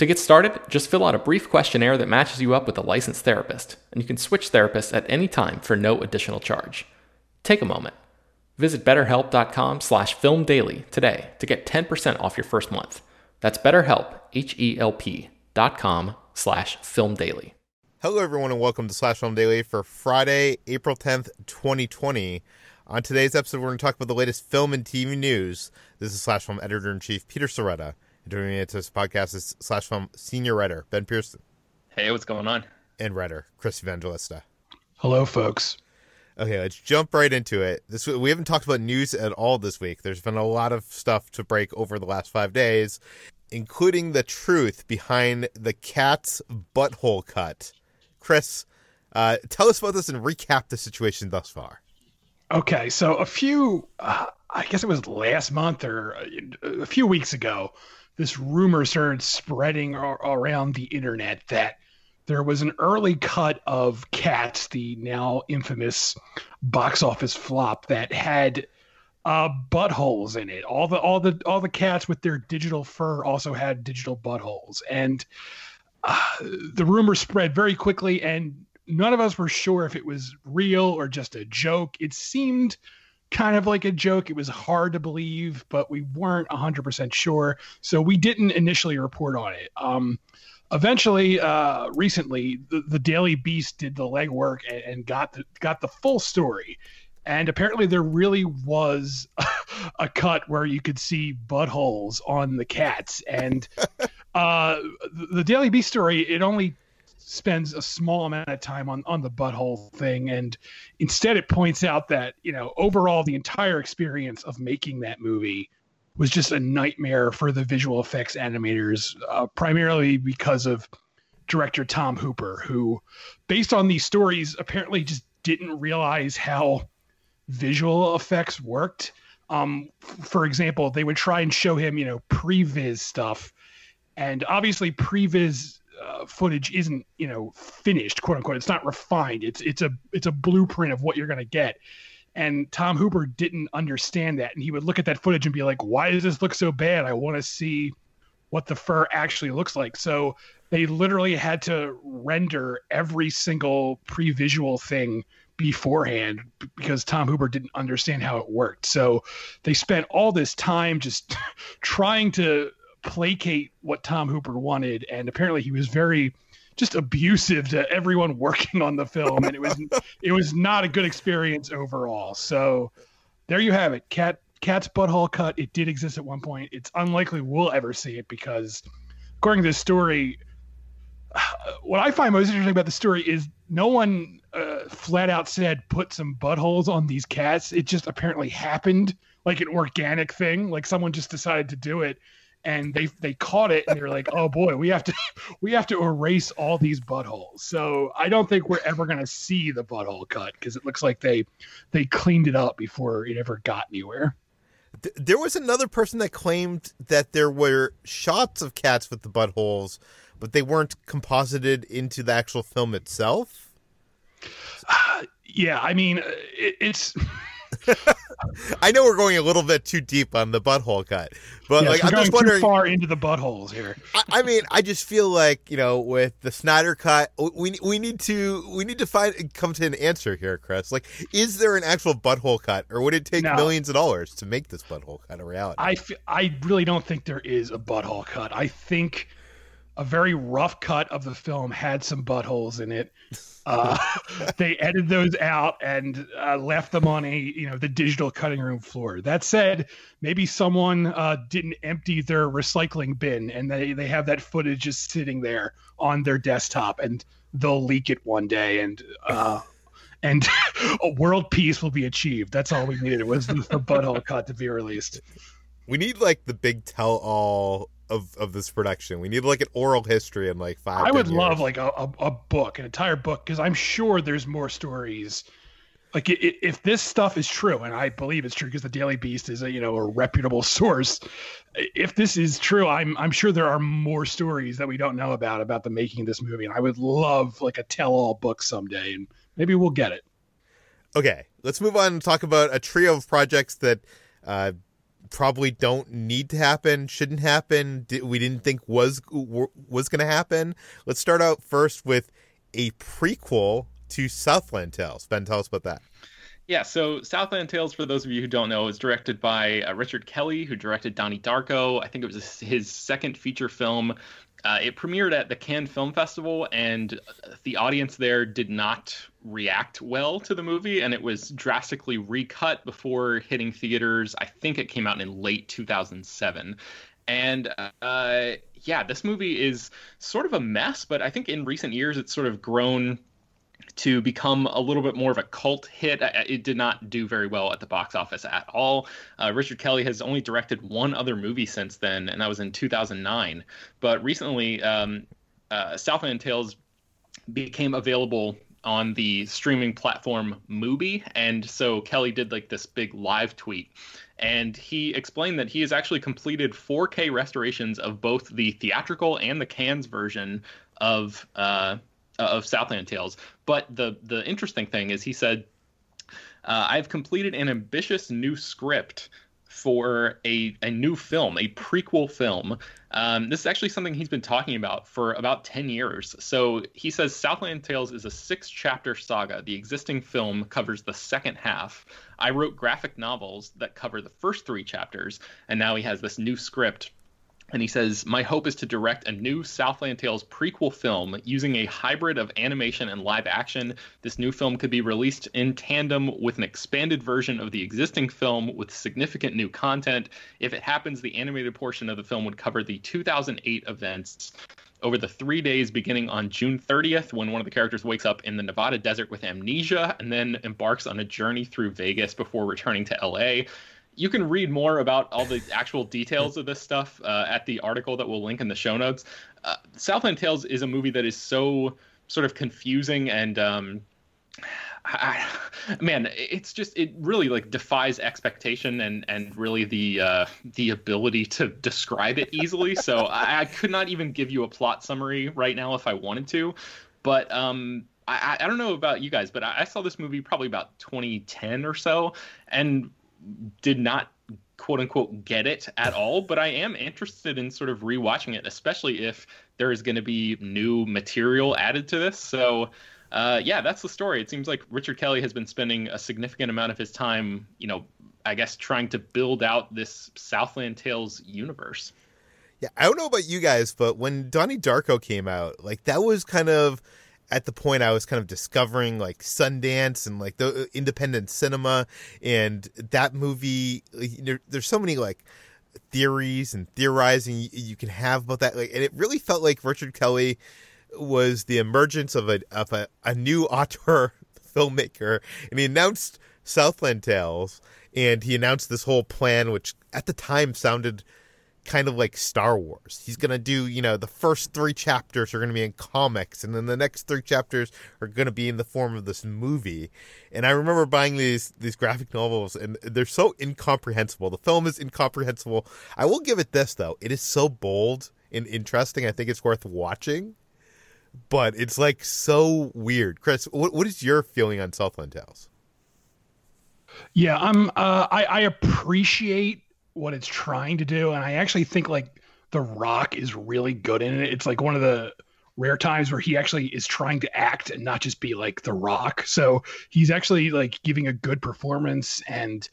To get started, just fill out a brief questionnaire that matches you up with a licensed therapist, and you can switch therapists at any time for no additional charge. Take a moment. Visit betterhelp.com slash filmdaily today to get 10% off your first month. That's betterhelp, H-E-L-P dot com slash filmdaily. Hello, everyone, and welcome to Slash Film Daily for Friday, April 10th, 2020. On today's episode, we're going to talk about the latest film and TV news. This is Slash Film Editor-in-Chief Peter Sciretta. Joining me to this podcast is slash film senior writer Ben Pearson. Hey, what's going on? And writer Chris Evangelista. Hello, folks. Okay, let's jump right into it. This we haven't talked about news at all this week. There's been a lot of stuff to break over the last five days, including the truth behind the cat's butthole cut. Chris, uh, tell us about this and recap the situation thus far. Okay, so a few, uh, I guess it was last month or a few weeks ago, this rumor started spreading around the internet that there was an early cut of Cats, the now infamous box office flop that had uh, buttholes in it. All the all the all the cats with their digital fur also had digital buttholes, and uh, the rumor spread very quickly, and none of us were sure if it was real or just a joke. It seemed kind of like a joke. It was hard to believe, but we weren't 100% sure. So we didn't initially report on it. Um, eventually, uh, recently, the, the, Daily Beast did the legwork and, and got the, got the full story. And apparently, there really was a cut where you could see buttholes on the cats. And uh, the Daily Beast story, it only spends a small amount of time on on the butthole thing and instead it points out that you know overall the entire experience of making that movie was just a nightmare for the visual effects animators uh, primarily because of director tom hooper who based on these stories apparently just didn't realize how visual effects worked. Um, for example they would try and show him you know previs stuff and obviously previs uh, footage isn't you know finished quote unquote. It's not refined. It's it's a it's a blueprint of what you're going to get. And tom hooper didn't understand that. And he would look at that footage and be like why does this look so bad? I want to see what the fur actually looks like. So they literally had to render every single pre-visual thing beforehand because Tom Hooper didn't understand how it worked. So they spent all this time just trying to placate what Tom Hooper wanted, and apparently he was very just abusive to everyone working on the film, and it was it was not a good experience overall. So there you have it, cat cat's butthole cut. It did exist at one point. It's unlikely we'll ever see it because, according to this story, what I find most interesting about the story is no one uh, flat out said put some buttholes on these cats. It just apparently happened like an organic thing. Like someone just decided to do it, and they they caught it and they were like, oh boy, we have to we have to erase all these buttholes. So I don't think we're ever gonna see the butthole cut because it looks like they they cleaned it up before it ever got anywhere. There was another person that claimed that there were shots of cats with the buttholes, but they weren't composited into the actual film itself. Uh, yeah, I mean, it, it's. I know we're going a little bit too deep on the butthole cut, but yes, like I'm just wondering far into the buttholes here. I, I, mean, I just feel like you know, with the Snyder cut, we we need to we need to find come to an answer here, Chris. Like, is there an actual butthole cut, or would it take no. millions of dollars to make this butthole cut a reality? I, f- I really don't think there is a butthole cut. I think a very rough cut of the film had some buttholes in it. Uh, they edited those out and uh, left them on a you know the digital cutting room floor. That said, maybe someone uh, didn't empty their recycling bin and they they have that footage just sitting there on their desktop and they'll leak it one day and. Uh, and a world peace will be achieved. That's all we needed. It was the butthole cut to be released. We need like the big tell-all of of this production. We need like an oral history in like five. I would years. love like a, a, a, book, an entire book, because I'm sure there's more stories. Like it, it, if this stuff is true, and I believe it's true, because the Daily Beast is a you know a reputable source. If this is true, I'm I'm sure there are more stories that we don't know about about the making of this movie, and I would love like a tell-all book someday, and maybe we'll get it. Okay, let's move on and talk about a trio of projects that uh, probably don't need to happen, shouldn't happen, we didn't think was was going to happen. Let's start out first with a prequel to Southland Tales. Ben, tell us about that. Yeah, so Southland Tales, for those of you who don't know, is directed by uh, Richard Kelly, who directed Donnie Darko. I think it was his second feature film. Uh, it premiered at the Cannes Film Festival, and the audience there did not react well to the movie, and it was drastically recut before hitting theaters. I think it came out in late 2007. And uh, yeah, this movie is sort of a mess, but I think in recent years it's sort of grown to become a little bit more of a cult hit. It did not do very well at the box office at all. Uh, Richard Kelly has only directed one other movie since then, and that was in 2009. But recently, um, uh, Southland Tales became available on the streaming platform Mubi, and so Kelly did like this big live tweet. And he explained that he has actually completed 4K restorations of both the theatrical and the Cannes version of uh, of Southland Tales. But the the interesting thing is, he said, uh, "I've completed an ambitious new script." For a, a new film, a prequel film. Um, this is actually something he's been talking about for about 10 years. So he says Southland Tales is a six chapter saga. The existing film covers the second half. I wrote graphic novels that cover the first three chapters, and now he has this new script and he says, My hope is to direct a new Southland Tales prequel film using a hybrid of animation and live action. This new film could be released in tandem with an expanded version of the existing film with significant new content. If it happens, the animated portion of the film would cover the 2008 events over the three days beginning on June 30th, when one of the characters wakes up in the Nevada desert with amnesia and then embarks on a journey through Vegas before returning to LA you can read more about all the actual details of this stuff uh, at the article that we'll link in the show notes. Uh, Southland Tales is a movie that is so sort of confusing and um, I, man, it's just it really like defies expectation and and really the uh, the ability to describe it easily. so I, I, could not even give you a plot summary right now if I wanted to. But um, I, I don't know about you guys, but I, I saw this movie probably about 2010 or so, and did not quote unquote get it at all, but I am interested in sort of rewatching it, especially if there is going to be new material added to this. So, uh, yeah, that's the story. It seems like Richard Kelly has been spending a significant amount of his time, you know, I guess trying to build out this Southland Tales universe. Yeah, I don't know about you guys, but when Donnie Darko came out, like that was kind of at the point I was kind of discovering like Sundance and like the uh, independent cinema, and that movie. There, there's so many like theories and theorizing you can have about that, like, and it really felt like Richard Kelly was the emergence of a of a, a new auteur filmmaker, and he announced Southland Tales, and he announced this whole plan, which at the time sounded kind of like Star Wars. He's going to do, you know, the first three chapters are going to be in comics, and then the next three chapters are going to be in the form of this movie. And I remember buying these these graphic novels, and they're so incomprehensible. The film is incomprehensible. I will give it this though; it is so bold and interesting. I think it's worth watching. But it's like so weird, Chris. What, what is your feeling on Southland Tales? Yeah, I'm. Uh, I, I appreciate what it's trying to do, and I actually think like The Rock is really good in it. It's like one of the rare times where he actually is trying to act and not just be like The Rock. So he's actually like giving a good performance, and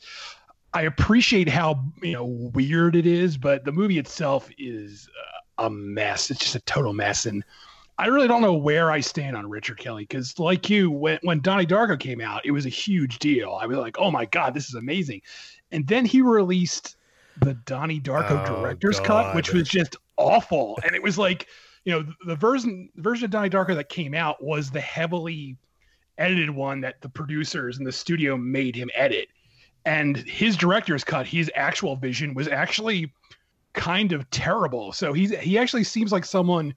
I appreciate how you know weird it is. But the movie itself is a mess. It's just a total mess, and I really don't know where I stand on Richard Kelly because, like you, when when Donnie Darko came out, it was a huge deal. I was like, "Oh my god, this is amazing!" And then he released the Donnie Darko oh, director's God. cut, which was just awful. And it was like, you know, the version the version of Donnie Darko that came out was the heavily edited one that the producers and the studio made him edit. And his director's cut, his actual vision was actually kind of terrible. So he's he actually seems like someone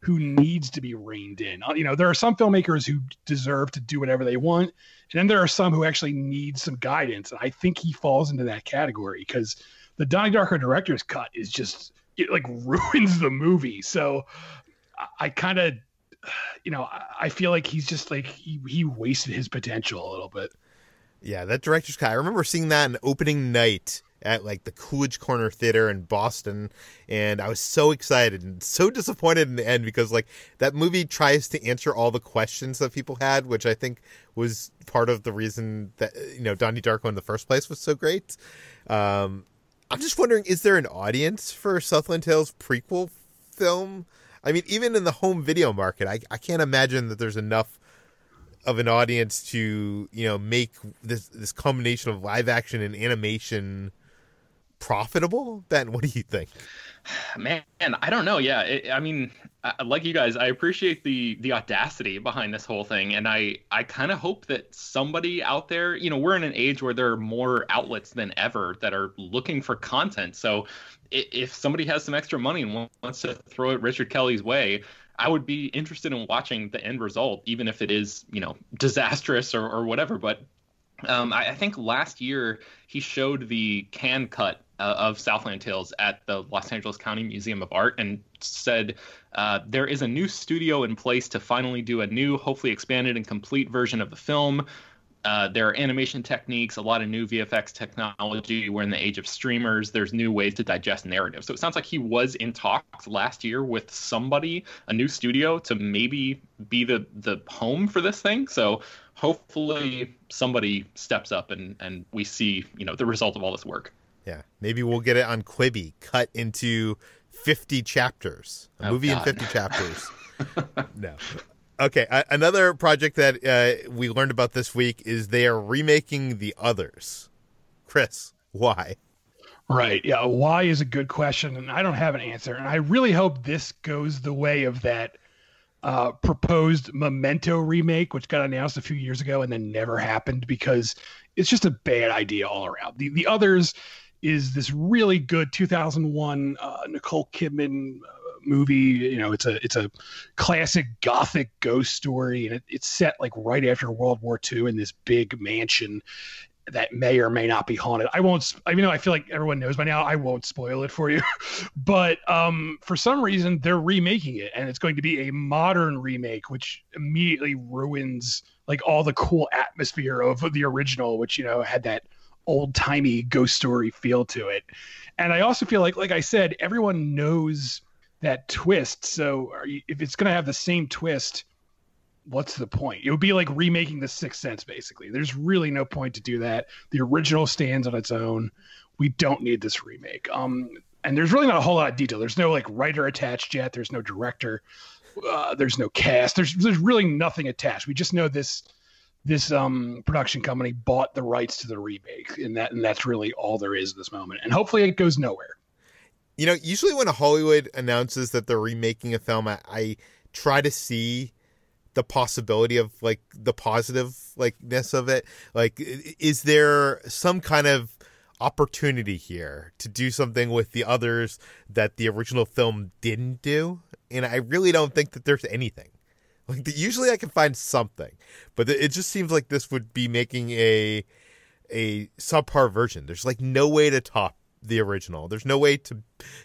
who needs to be reined in. Uh, you know, there are some filmmakers who deserve to do whatever they want, and then there are some who actually need some guidance. And I think he falls into that category because the Donnie Darko director's cut is just it like ruins the movie. So I, I kind of, you know, I, I feel like he's just like he he wasted his potential a little bit. Yeah, that director's cut. I remember seeing that in opening night at like the Coolidge Corner Theater in Boston, and I was so excited and so disappointed in the end because like that movie tries to answer all the questions that people had, which I think was part of the reason that you know Donnie Darko in the first place was so great. Um, I'm just wondering, is there an audience for Southland Tales prequel film? I mean, even in the home video market, I, I can't imagine that there's enough of an audience to you know make this this combination of live action and animation profitable. Ben, what do you think? Man, I don't know. Yeah, it, I mean, like you guys, I appreciate the the audacity behind this whole thing, and I I kind of hope that somebody out there, you know, we're in an age where there are more outlets than ever that are looking for content. So if somebody has some extra money and wants to throw it Richard Kelly's way, I would be interested in watching the end result, even if it is, you know, disastrous or, or whatever. But um, I, I, think last year he showed the Cannes cut uh, of Southland Tales at the Los Angeles County Museum of Art and said uh, there is a new studio in place to finally do a new, hopefully expanded and complete version of the film. Uh, there are animation techniques, a lot of new VFX technology. We're in the age of streamers. There's new ways to digest narrative. So it sounds like he was in talks last year with somebody, a new studio, to maybe be the the home for this thing. So hopefully somebody steps up and and we see you know the result of all this work. Yeah, maybe we'll get it on Quibi, cut into fifty chapters, a oh, movie God. in fifty chapters. no. Okay, uh, another project that uh, we learned about this week is they are remaking The Others. Chris, why? Right. Yeah. Why is a good question, and I don't have an answer. And I really hope this goes the way of that uh, proposed Memento remake, which got announced a few years ago and then never happened because it's just a bad idea all around. The the others is this really good 2001 uh, Nicole Kidman uh, movie. You know, it's a it's a classic gothic ghost story, and it, it's set like right after World War II in this big mansion that may or may not be haunted. I won't. I mean, I feel like everyone knows by now. I won't spoil it for you, but um, for some reason they're remaking it, and it's going to be a modern remake, which immediately ruins like all the cool atmosphere of the original, which you know had that old timey ghost story feel to it. And I also feel like, like I said, everyone knows that twist. So you, if it's going to have the same twist, what's the point? It would be like remaking The Sixth Sense, basically. There's really no point to do that. The original stands on its own. We don't need this remake. Um, and there's really not a whole lot of detail. There's no like writer attached yet. There's no director. Uh, there's no cast. There's there's really nothing attached. We just know this this um, production company bought the rights to the remake, and that and that's really all there is at this moment. And hopefully, it goes nowhere. You know, usually when Hollywood announces that they're remaking a film, I, I try to see the possibility of like the positive likeness of it. Like, is there some kind of opportunity here to do something with the others that the original film didn't do? And I really don't think that there's anything. Like the, usually I can find something, but it just seems like this would be making a a subpar version. There's like no way to top the original. There's no way to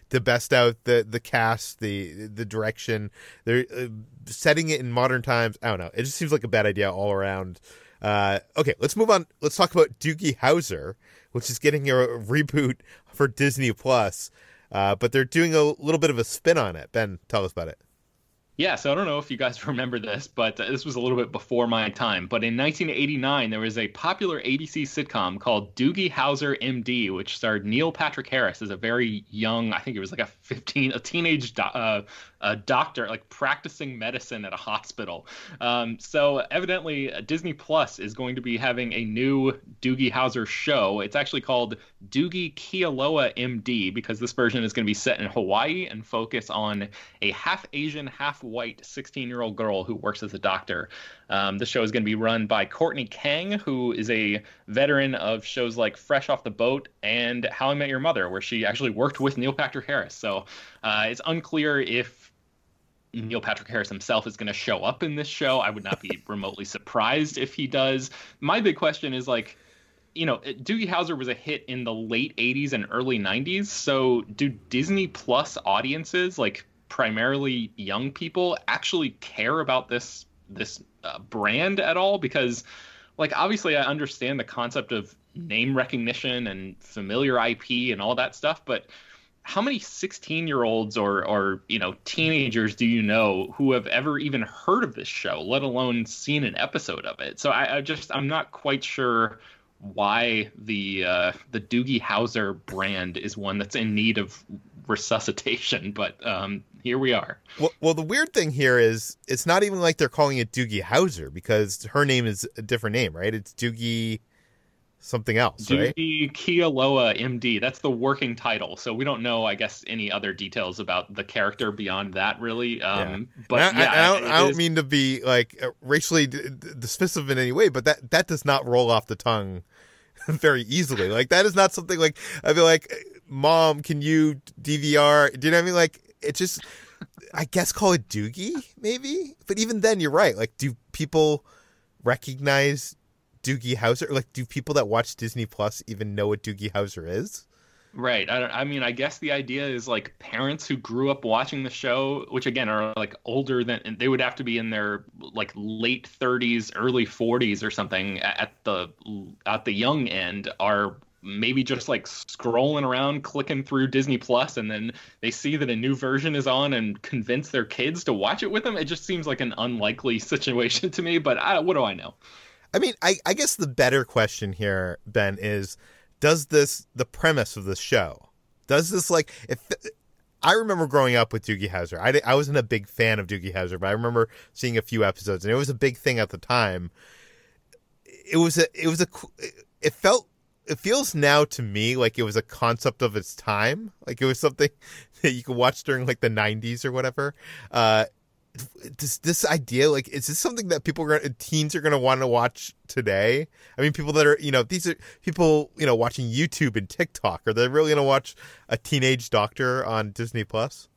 to best out the the cast, the the direction. They're uh, setting it in modern times. I don't know. It just seems like a bad idea all around. Uh, okay, let's move on. Let's talk about Doogie Howser, which is getting a reboot for Disney Plus. Uh, but they're doing a little bit of a spin on it. Ben, tell us about it. Yeah, so I don't know if you guys remember this, but this was a little bit before my time. But in 1989, there was a popular ABC sitcom called Doogie Howser MD, which starred Neil Patrick Harris as a very young, I think it was like a 15, a teenage uh, a doctor, like practicing medicine at a hospital. Um, so evidently, Disney Plus is going to be having a new Doogie Howser show. It's actually called Doogie Kealoha MD because this version is going to be set in Hawaii and focus on a half Asian, half white 16 year old girl who works as a doctor. Um, the show is going to be run by Courtney Kang, who is a veteran of shows like Fresh Off the Boat and How I Met Your Mother, where she actually worked with Neil Patrick Harris. So uh, it's unclear if Neil Patrick Harris himself is going to show up in this show. I would not be remotely surprised if he does. My big question is like, you know, Doogie Howser was a hit in the late 80s and early 90s. So do Disney Plus audiences, like primarily young people, actually care about this this uh, brand at all? Because, like, obviously, I understand the concept of name recognition and familiar IP and all that stuff, but how many 16 year olds or or you know teenagers do you know who have ever even heard of this show let alone seen an episode of it so i, I just i'm not quite sure why the uh, the Doogie Howser brand is one that's in need of resuscitation, but um, here we are. Well, well, the weird thing here is it's not even like they're calling it Doogie Howser because her name is a different name, right? It's Doogie something else, Doogie right? Kealoha MD. That's the working title. So we don't know, I guess, any other details about the character beyond that, really. Um, yeah. But I, yeah, I, I don't, I don't mean to be like racially dismissive in any way, but that that does not roll off the tongue very easily. Like that is not something like I feel like, mom, can you DVR? Do you know what I mean? Like it just. I guess call it Doogie, maybe. But even then, you're right. Like, do people recognize Doogie Howser? Like, do people that watch Disney Plus even know what Doogie Howser is? Right. I, I mean, I guess the idea is like parents who grew up watching the show, which again are like older than and they would have to be in their like late 30s, early 40s or something at the at the young end, are maybe just like scrolling around clicking through Disney Plus and then they see that a new version is on and convince their kids to watch it with them. It just seems like an unlikely situation to me, but I, what do I know? I mean, I, I guess the better question here, Ben, is does this the premise of the show? Does this like if I remember growing up with Doogie Howser. I, I wasn't a big fan of Doogie Howser, but I remember seeing a few episodes, and it was a big thing at the time. It was a it was a it felt it feels now to me like it was a concept of its time, like it was something that you could watch during like the '90s or whatever. Uh, this this idea like is this something that people are teens are going to want to watch today? I mean people that are you know these are people you know watching youtube and tiktok. Are they really going to watch a teenage doctor on disney plus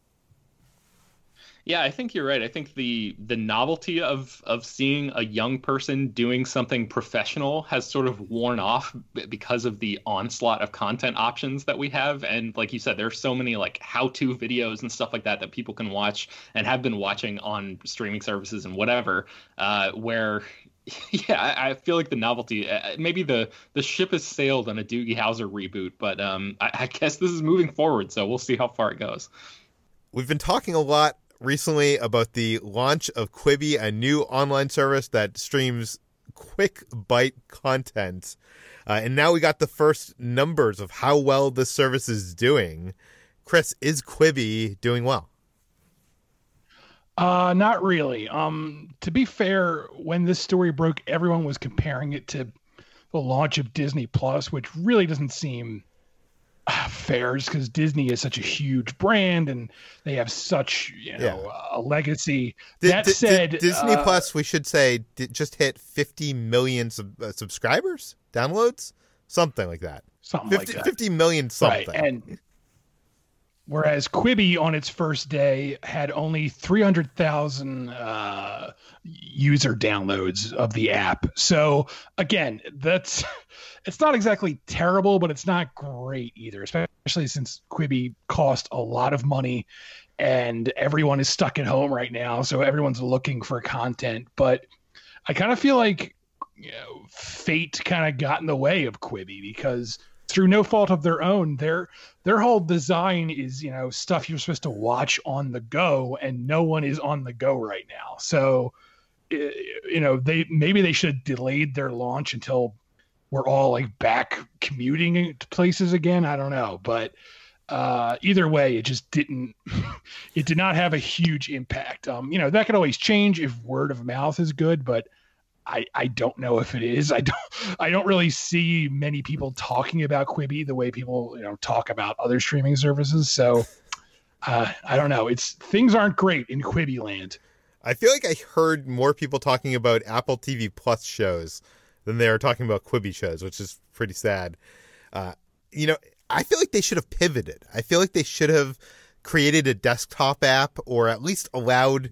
yeah, I think you're right. I think the the novelty of of seeing a young person doing something professional has sort of worn off because of the onslaught of content options that we have. And like you said, there's so many like how-to videos and stuff like that that people can watch and have been watching on streaming services and whatever. Uh, where yeah, I, feel like the novelty. Uh, maybe the the ship has sailed on a Doogie Howser reboot, but um, I, I guess this is moving forward, so we'll see how far it goes. We've been talking a lot recently about the launch of Quibi, a new online service that streams quick bite content. Uh, and now we got the first numbers of how well this service is doing. Chris, is Quibi doing well? Uh, not really. Um, to be fair, when this story broke, everyone was comparing it to the launch of Disney Plus, which really doesn't seem uh, fair because Disney is such a huge brand and they have such you know yeah. a legacy. D- that d- said, d- Disney uh, Plus, we should say, just hit 50 million sub- uh, subscribers, downloads, something like that. Something 50, like that. 50 million something. Right. And whereas Quibi on its first day had only 300,000 uh, user downloads of the app. So again, that's it's not exactly terrible, but it's not great either, especially since Quibi cost a lot of money and everyone is stuck at home right now, so everyone's looking for content, but I kind of feel like you know, fate kind of got in the way of Quibi because through no fault of their own, their their whole design is you know stuff you're supposed to watch on the go, and no one is on the go right now. So, you know, they maybe they should have delayed their launch until we're all like back commuting to places again. I don't know, but uh, either way, it just didn't. it did not have a huge impact. Um, you know, that could always change if word of mouth is good, but I, I don't know if it is. I don't I don't really see many people talking about Quibi the way people you know talk about other streaming services. So uh, I don't know. It's things aren't great in Quibi land. I feel like I heard more people talking about Apple TV Plus shows than they are talking about Quibi shows, which is pretty sad. Uh, you know, I feel like they should have pivoted. I feel like they should have created a desktop app or at least allowed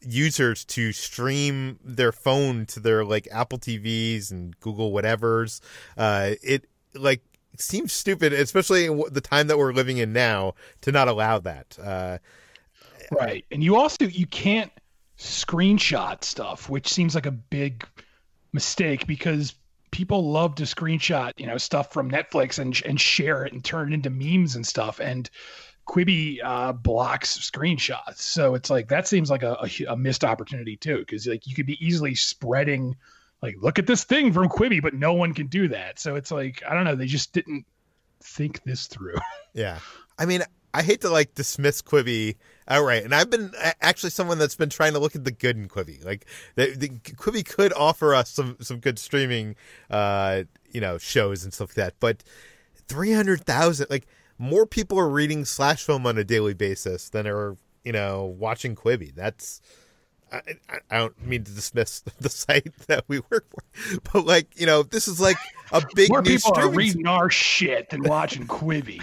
users to stream their phone to their like Apple TVs and Google whatevers. Uh, it like seems stupid, especially the time that we're living in now, to not allow that. Uh, right, and you also you can't screenshot stuff, which seems like a big mistake because people love to screenshot you know stuff from Netflix and and share it and turn it into memes and stuff and Quibi uh, blocks screenshots, so it's like that seems like a, a, a missed opportunity too, because like you could be easily spreading, like look at this thing from Quibi, but no one can do that. So it's like I don't know, they just didn't think this through. yeah, I mean, I hate to like dismiss Quibi outright, and I've been actually someone that's been trying to look at the good in Quibi. Like the, the Quibi could offer us some some good streaming, uh, you know, shows and stuff like that, but three hundred thousand, like more people are reading slash film on a daily basis than are you know watching Quibi. That's I, I, don't mean to dismiss the site that we work for, but like you know, this is like a big more people are reading our shit than watching Quibi.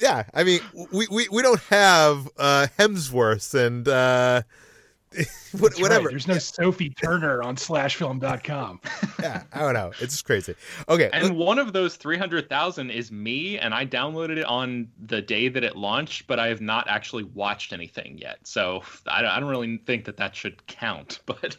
yeah, I mean, we, we, we don't have uh, Hemsworth and uh, whatever. Right. There's no Sophie Turner on slashfilm.com. yeah, I don't know. It's just crazy. Okay. And look. one of those 300,000 is me, and I downloaded it on the day that it launched, but I have not actually watched anything yet. So I, I don't really think that that should count. But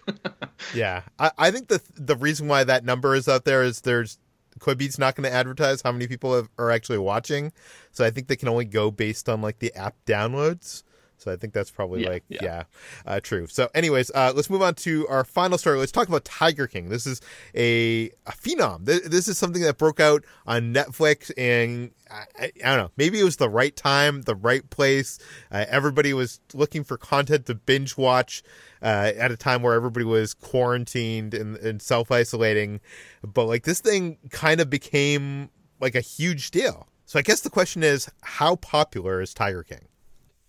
yeah, I, I think the the reason why that number is out there is there's Quibi's not going to advertise how many people have, are actually watching, so I think they can only go based on like the app downloads. So I think that's probably yeah, like yeah, yeah uh, true. So, anyways, uh, let's move on to our final story. Let's talk about Tiger King. This is a, a phenom. This, this, is something that broke out on Netflix, and I, I, I, don't know. Maybe it was the right time, the right place. Uh, everybody was looking for content to binge watch uh, at a time where everybody was quarantined and, and self isolating. But like this thing kind of became like a huge deal. So I guess the question is, how popular is Tiger King?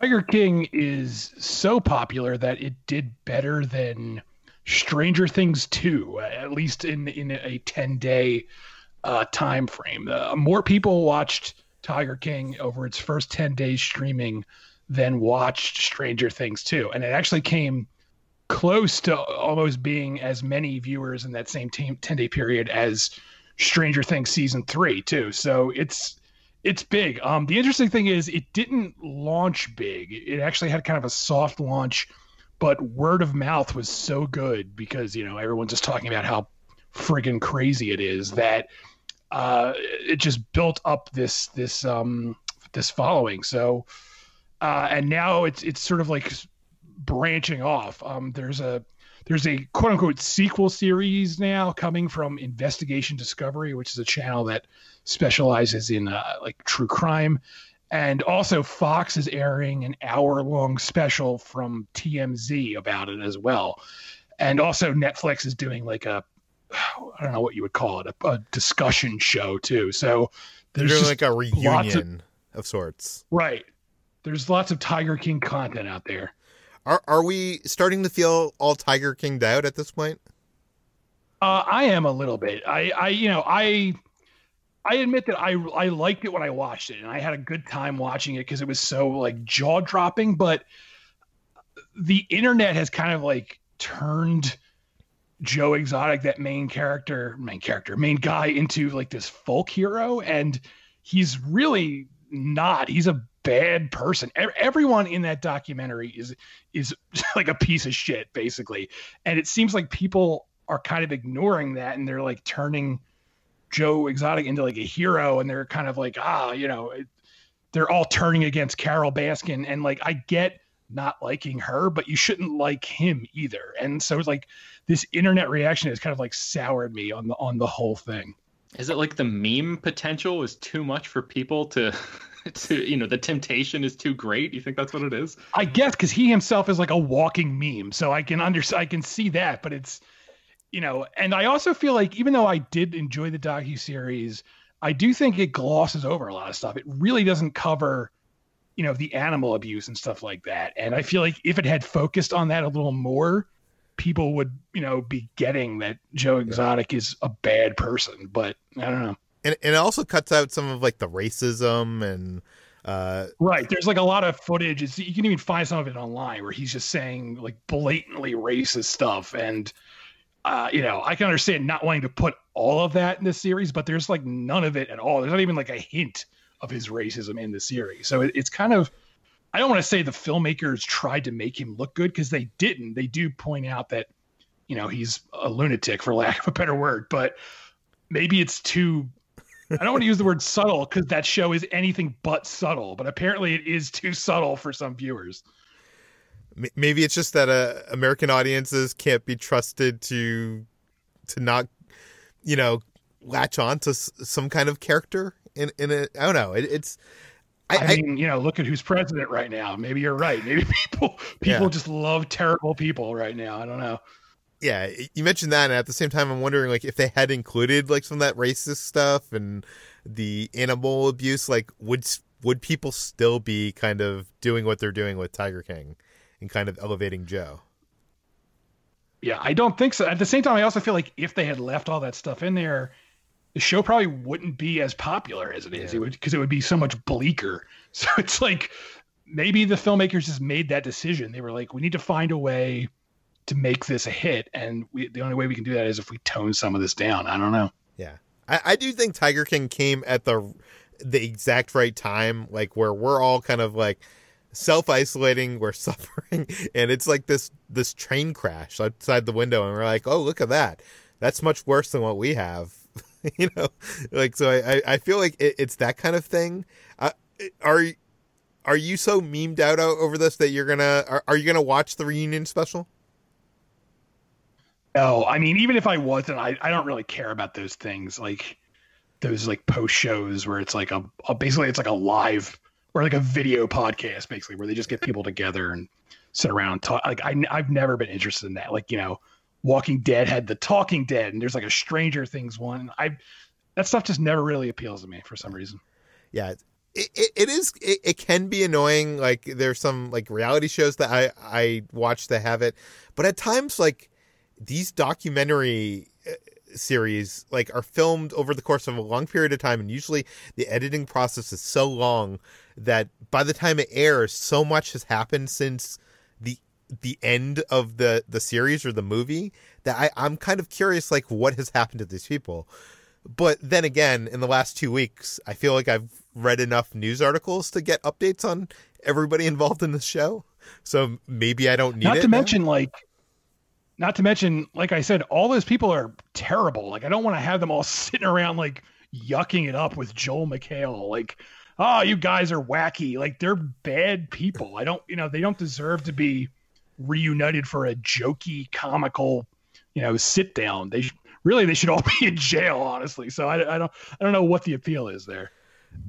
Tiger King is so popular that it did better than Stranger Things 2, at least in in a 10 day uh, time frame. Uh, more people watched Tiger King over its first 10 days streaming than watched Stranger Things 2. And it actually came close to almost being as many viewers in that same 10 day period as Stranger Things season 3 too. So it's it's big. Um, the interesting thing is it didn't launch big. It actually had kind of a soft launch, but word of mouth was so good because you know everyone's just talking about how friggin' crazy it is that uh, it just built up this this um, this following. So uh, and now it's it's sort of like branching off. Um, there's a there's a quote unquote sequel series now coming from Investigation Discovery, which is a channel that specializes in uh, like true crime. And also, Fox is airing an hour long special from TMZ about it as well. And also, Netflix is doing like a, I don't know what you would call it, a, a discussion show too. So they're like a reunion of, of sorts. Right. There's lots of Tiger King content out there. Are are we starting to feel all Tiger Kinged out at this point? Uh, I am a little bit. I, I, you know, I, I admit that I, I liked it when I watched it, and I had a good time watching it because it was so like jaw dropping. But the internet has kind of like turned Joe Exotic, that main character, main character, main guy, into like this folk hero, and he's really not. He's a bad person. Everyone in that documentary is is like a piece of shit, basically. And it seems like people are kind of ignoring that, and they're like turning Joe Exotic into like a hero, and they're kind of like, ah, you know, they're all turning against Carole Baskin, and like I get not liking her, but you shouldn't like him either. And so it's like this internet reaction has kind of like soured me on the on the whole thing. Is it like the meme potential is too much for people to to you know the temptation is too great? You think that's what it is? I guess because he himself is like a walking meme, so I can understand. I can see that, but it's you know, and I also feel like even though I did enjoy the docu series, I do think it glosses over a lot of stuff. It really doesn't cover you know the animal abuse and stuff like that, and I feel like if it had focused on that a little more people would you know be getting that Joe Exotic is a bad person, but I don't know. And, and it also cuts out some of like the racism and uh, right. There's like a lot of footage. It's, you can even find some of it online where he's just saying like blatantly racist stuff, and uh, you know I can understand not wanting to put all of that in the series, but there's like none of it at all. There's not even like a hint of his racism in the series, so it, it's kind of I don't want to say the filmmakers tried to make him look good because they didn't. They do point out that, you know, he's a lunatic for lack of a better word, but maybe it's too. I don't want to use the word subtle because that show is anything but subtle, but apparently it is too subtle for some viewers. Maybe it's just that uh, American audiences can't be trusted to to not, you know, latch on to some kind of character in in a. I don't know. It, it's I, I, mean, you know, look at who's president right now. Maybe you're right. Maybe people people yeah. just love terrible people right now. I don't know. Yeah, you mentioned that, and at the same time, I'm wondering like if they had included like some of that racist stuff and the animal abuse, like would would people still be kind of doing what they're doing with Tiger King and kind of elevating Joe? Yeah, I don't think so. At the same time, I also feel like if they had left all that stuff in there, the show probably wouldn't be as popular as it is. Yeah. It would because it would be so much bleaker. So it's like maybe the filmmakers just made that decision. They were like, we need to find a way to make this a hit, and we, the only way we can do that is if we tone some of this down. I don't know. Yeah, I, I do think Tiger King came at the the exact right time, like where we're all kind of like self isolating, we're suffering, and it's like this this train crash outside the window, and we're like, oh, look at that. That's much worse than what we have you know, like so. I I feel like it, it's that kind of thing. Uh, are are you so memed out over this that you're gonna are, are you gonna watch the reunion special? No, I mean, even if I wasn't, I, I don't really care about those things. Like those like post shows where it's like a, a basically it's like a live or like a video podcast basically where they just get people together and sit around and talk. Like I I've never been interested in that. Like you know Walking Dead had the Talking Dead, and there's like a Stranger Things one. I that stuff just never really appeals to me for some reason. Yeah, it, it, it is. It, it, can be annoying. Like there's some like reality shows that I I watch that have it, but at times like these documentary uh, series like are filmed over the course of a long period of time and usually the editing process is so long that by the time it airs so much has happened since the the end of the the series or the movie that I, I'm kind of curious like what has happened to these people. But then again, in the last two weeks, I feel like I've read enough news articles to get updates on everybody involved in the show. So maybe I don't need not it. to now. mention like not to mention, like I said, all those people are terrible. Like I don't want to have them all sitting around like yucking it up with Joel McHale. Like, oh, you guys are wacky. Like they're bad people. I don't, you know, they don't deserve to be reunited for a jokey, comical, you know, sit down. They really they should all be in jail, honestly. So I, I don't I don't know what the appeal is there.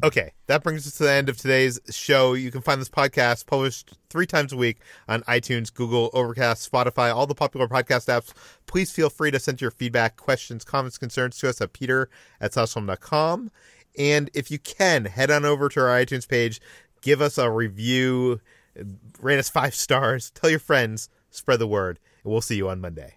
Okay, that brings us to the end of today's show. You can find this podcast published three times a week on iTunes, Google, Overcast, Spotify, all the popular podcast apps. Please feel free to send your feedback, questions, comments, concerns to us at peter at com. And if you can, head on over to our iTunes page, give us a review, rate us five stars, tell your friends, spread the word, and we'll see you on Monday.